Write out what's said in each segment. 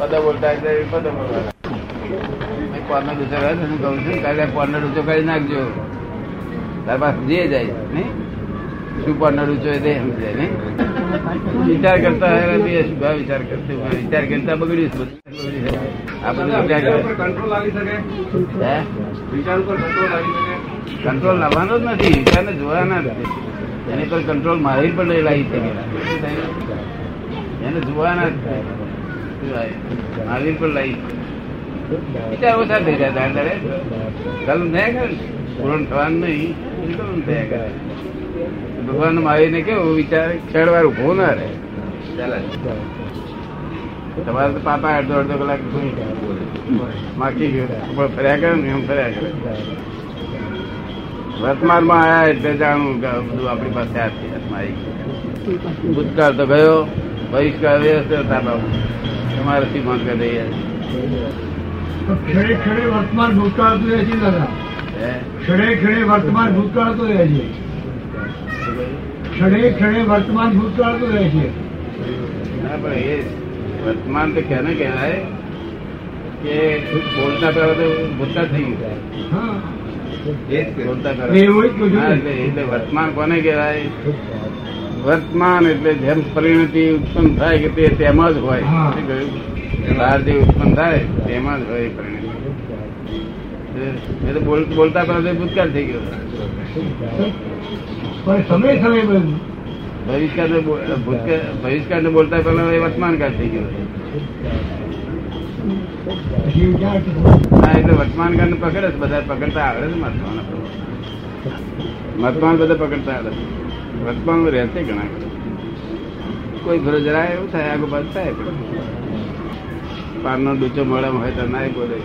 પદો બોલતા પદો બોલવાના મેં કોર્નર ઊંચો કર્યો હું કહું છું કાલે કોર્નર ઊંચો કરી નાખજો. તાર પાસે જે જાય નહીં? શું કોર્નર ઊંચો એ તે સમજાય નહીં? વિચાર કરતા હોય બી શું ભાવ વિચાર કરતો વિચાર કરતા બગડ્યું. આ બધું વિચાર કરે. કંટ્રોલ આવી શકે? હે? વિચાર ઉપર કંટ્રોલ આવી શકે? કંટ્રોલ લાવવાનો જ નથી વિચારને જોવાના જ એને પર કંટ્રોલ મારી પણ નહીં લાવી શકે. એને જોવાના જ લાવી? મહાવીર પણ લઈ. વિચાર ઓછા થઈ જાય તારે કલમ થયા કરે પૂરણ થવાનું નહીં. કલમ થયા કરે ભગવાન મહાવીર ને કેવું વિચાર? ક્ષણવાર ઊભો ના રહે. તમારે તો પાપા અડધો અડધો કલાક માખી ગયો પણ ફર્યા કરે ને એમ ફર્યા કરે. વર્તમાનમાં આયા એટલે જાણવું કે બધું આપણી પાસે આવી ભૂતકાળ તો ગયો. બહિષ્કાર વ્યવસ્થા બાબુ તમારે સિદ્ધાંત કરી દઈએ ક્ષણે ક્ષણે વર્તમાન ભૂતકાળ તો રહે છે દાદા. ક્ષણે ક્ષણે વર્તમાન ભૂતકાળ તો રહે છે. ક્ષણે ક્ષણે વર્તમાન ભૂતકાળ તો રહે છે. હા, પણ એ વર્તમાન તો કેને કહેવાય કે બોલતા પહેલા તો ભૂતકાળ થઈ ગયું બોલતા. એટલે એટલે વર્તમાન કોને કહેવાય? વર્તમાન એટલે જેમ પરિણતિ ઉત્પન્ન થાય કે તે તેમાં જ હોય. બહાર જે ઉત્પન્ન થાય તેમાં જ હોય પરિણતિ. બોલતા પાસે ભૂતકાળ થઈ ગયો. ભવિષ્યકાળ ને ભવિષ્યકાળ બોલતા પહેલા એ વર્તમાન કાળ થઈ ગયો. હા એટલે વર્તમાન કાળ ને પકડે બધા પકડતા આવડે છે મહાત્મા મહાત્મા બધા પકડતા આવડે છે. વર્તમાન રહેશે ઘણા. કોઈ ઘરો જરાય એવું થાય આગળ બાદ થાય પણ. પાનનો ડૂચો મળે હોય તો ના બોલે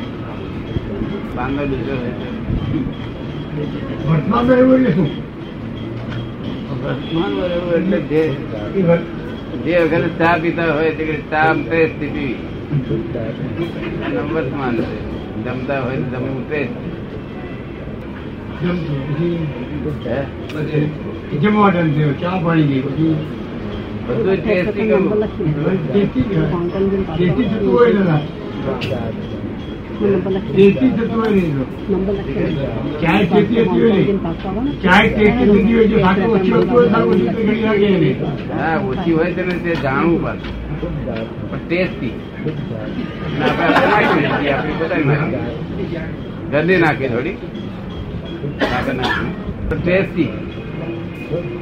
પાનનો ડૂચો વર્તમાન રહેવું એવું એટલે વર્તમાન રહેવું એટલે જે જે વખતે ચા પીતા હોય તે ચા ટેસ્ટ પીવી વર્તમાન છે. જમતા હોય તો જમવું પછી? જમવા થયો ચા પાણી ગઈ પછી બધું ટેસ્ટી ટેસ્ટી ટેસ્ટી થતું હોય દાદા. ટેસ્ટી થતું હોય ને ચાય ટેસ્ટી થતી હોય ચાય ટેસ્ટી થતી હોય જો સાકર ઓછી હોતું હોય સારું ઓછી ઘડી લાગે એને. હા ઓછી હોય તેને તે જાણવું પણ ટેસ્ટી આપણે નાખી થોડી સાકર પણ ટેસ્ટી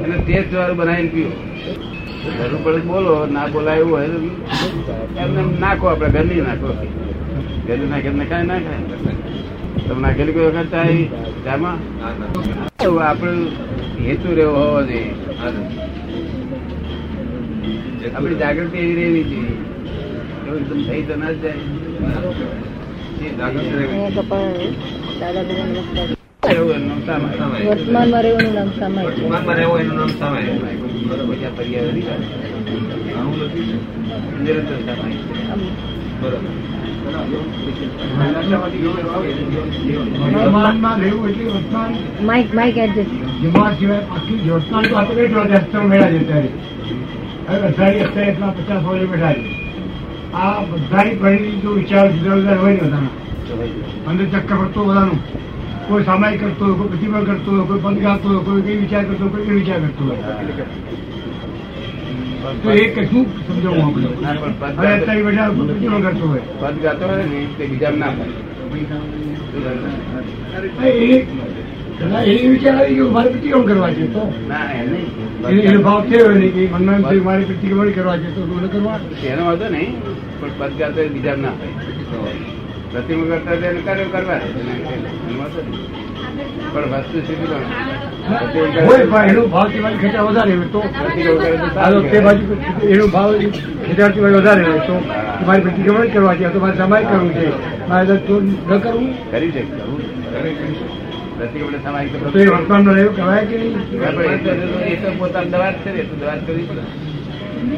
એને ટેસ્ટ વાળું બનાવીને પીવો જરૂર પડે બોલો, ના બોલાય એવું હોય એમને એમ નાખો આપણે, ઘરની નાખો. ગંદી નાખે એમને કાંઈ ના ખાય. તમે નાખેલી કોઈ વખત ચાય ચામાં? આપણું હેતુ રહેવો હોવો જોઈએ. આપણી જાગૃતિ એવી રહેવી જોઈએ. એકદમ થઈ તો ના જાય જાગૃતિ. વર્તમાનમાં રહેવાનું નામ સમય રહેવું એનું નામ આવું લખ્યું નિરંતર એટલે માઇક માઇક એડજસ્ટ સિવાય આખી વર્તમાન તો આપણે કેટલા અસ્તર મેળા છે અત્યારે. હવે અઢારી અત્યારે એટલા પચાસ વાગે બેઠા આ બધાની પરિણીતિ તો વિચાર જુદા જુદા હોય ને બધાના. અંદર ચક્કર પડતો બધાનું. કોઈ સામાયિક કરતો હોય કોઈ પ્રતિબળ કરતો હોય કોઈ બંધ ગાતો હોય કોઈ કઈ વિચાર કરતો કોઈ કઈ વિચાર કરતો હોય. તો એ કશું સમજાવું આપણે? ના, પણ પદ હવે અત્યારે બધા પ્રતિબળ કરતો હોય. પદ ગાતો હોય ને તે બીજા ના પડે. એ વિચાર આવી ગયો મારે પ્રતિક્રમણ કરવા છે તો. એને એનો ભાવ થયો ને કે મનમાં મારે પ્રતિક્રમણ કરવા છે તો કરવા. તેનો વાંધો નહીં પણ પદ ગાતો બીજા ના હોય પ્રતિમા કરતા તેને કાર્યો કરવા. પણ વસ્તુ સીધી પણ ભાવ વધારે. બાજુ વર્તમાનમાં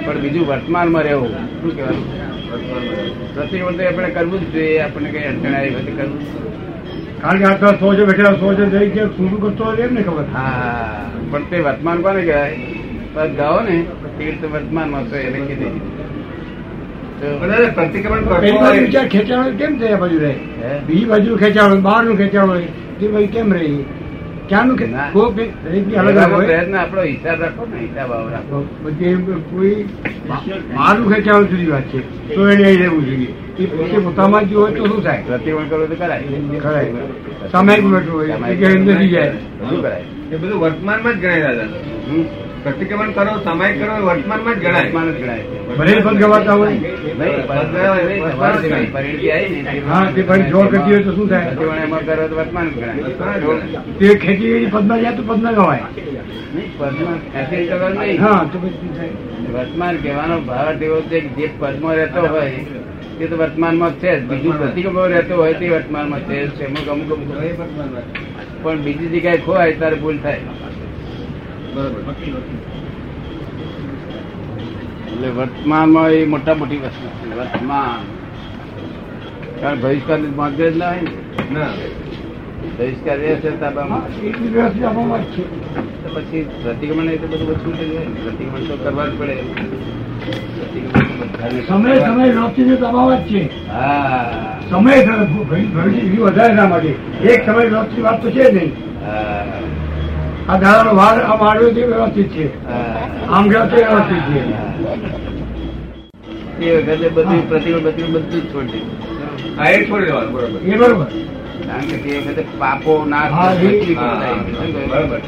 પણ બીજું વર્તમાનમાં રહેવું શું કહેવાનું? પ્રતિક્રમણ તો આપણે કરવું જ જોઈએ આપણને કઈ અડચણ આવી હોય કરવું કારણ કે આટલા સો બેઠેલા સો જઈ ગયા શું શું કરતો હોય એમ ને ખબર. હા પણ તે વર્તમાન કોને કહેવાય? ગાઓ ને તીર્થ રીતે વર્તમાનમાં તો એને કીધી. પ્રતિક્રમણ ખેંચાણો કેમ થયા? બાજુ રહે? બીજી બાજુ ખેંચાણો બહારનું ખેંચાણો હોય તે ભાઈ કેમ રહી? ક્યાંનું પ્રયત્ન આપણો હિસાબ રાખો ને હિસાબ રાખો. પછી એમ કોઈ મારું ખેંચાણું જુદી વાત છે. તો એને અહીં રહેવું જોઈએ. એ પોતે પોતામાં જ હોય તો શું થાય? પ્રતિક્રમણ કરવું તો કરાય. કરાય. સામાયિક બેઠું હોય કે અંદર થઈ જાય. શું કરાય. એ બધું વર્તમાનમાં જ ગણાય દાદા? પ્રતિક્રમણ કરો સમય કરો વર્તમાનમાં જ ગણાય. ગણાય. પદ ગવાતા હોય? વર્તમાન નહીં, તમારે જે કઈ પરિણતિ આવી ને હા તે પણ જોર કરતી હોય તો શું થાય? એમાં કરો તો વર્તમાન ગણાય. તે ખેંચી ગયેલી પદમાં જાય તો પદમાં ગવાય. પદમાં ખેંચી કરવાનું નહીં. હા તો પછી શું થાય? વર્તમાન કહેવાનો ભાવ એવો છે કે જે પદમાં રહેતો હોય તે તો વર્તમાનમાં જ છે. જ. બીજું પ્રતિક્રમણ રહેતો હોય તે વર્તમાનમાં છે. અમુક અમુક. પણ બીજી જગ્યાએ ખોવાય ત્યારે ભૂલ થાય. બરોબર એટલે વર્તમાનમાં એ મોટા મોટી વસ્તુ છે. વર્તમાન. કારણ ભવિષ્યકાળ માર્ગ જ ના હોય ને. ભવિષ્કાર એટલી જ છે. પછી પ્રતિક્રમણ એ તો બધું વસ્તુ થઈ જાય ને. પ્રતિક્રમણ તો કરવા જ પડે. સમય સમય દબાવ જ છે. હા. સમય ભવિષ્ય વધારે ના માટે એક સમય વ્યવસ્થિત વાત તો છે જ નહીં. હા. આ ધારાનો વાર આમ આવ્યો વ્યવસ્થિત છે. હા. આમ ગયો તે વ્યવસ્થિત છે. એ વખતે બધી પ્રતિમા બધી બધું જ છોડી દીધું. હા એ છોડી દેવાનું બરોબર. એ બરોબર. કારણ કે તે વખતે પાપો કહ્યું? બરોબર.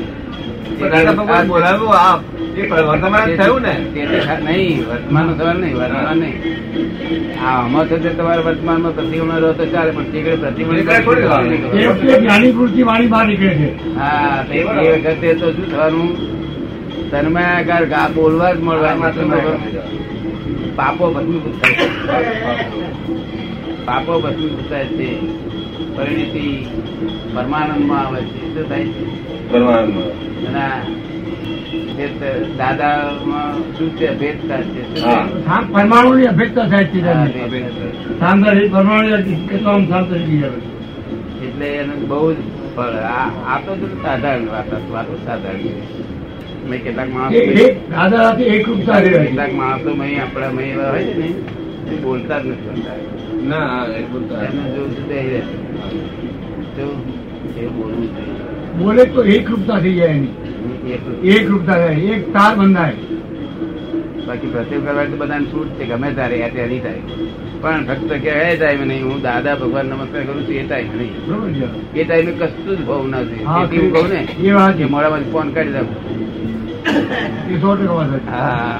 ભગવાન બોલાવ્યું એ વર્તમાન જ થયું ને. નહીં વર્તમાન સવાલ નહીં વર્તમાન નહીં. આ આમાં છે તે તમારે વર્તમાનમાં પ્રતિક્રમણ રહો તો ચાલે પણ તે પ્રતિક્રમણ જ્ઞાની પૂરતી વાણી બહાર નીકળે છે. હા તે વખતે તો શું થવાનું? તન્મયાકાર ગા બોલવા જ મળવા પાપો ભસ્મીભૂત થાય છે. પાપો ભસ્મીભૂત થાય છે. પરિણતિ પરમાનંદમાં આવે છે. શું થાય છે? પરમાનંદમાં. દાદામાં શું છે? છે? હા, પરમાણુની અભેદતા થાય છે પરમાણુ એટલે એનું બહુ જ ફળ. આ આ તો સાધારણ વાત વાતો સાધારણ છે. મેં કેટલાક માણસો દાદા. કેટલાક માણસો આપણા મેં એવા હોય છે ને બોલતા જ નથી. ના હા, એમને જોવું છું તે એ તો એ બોલવું બોલે તો એકરૂપતા થઈ જાય એની. એક રૂપતા. થાય એક તાર બંધાય. બાકી પ્રત્યેક કરવા તો બધાને છૂટ છે ગમે તારે આ તેની થાય પણ ફક્ત કે એ ટાઈમે નહીં હું દાદા ભગવાન નમસ્કાર કરું છું એ ટાઈમે નહીં. એ ટાઈમે કશું જ ભાવ ના હા, તેથી હું કહું ને એ વાત મોડામાંથી ફોન કાઢી દઉં. હા.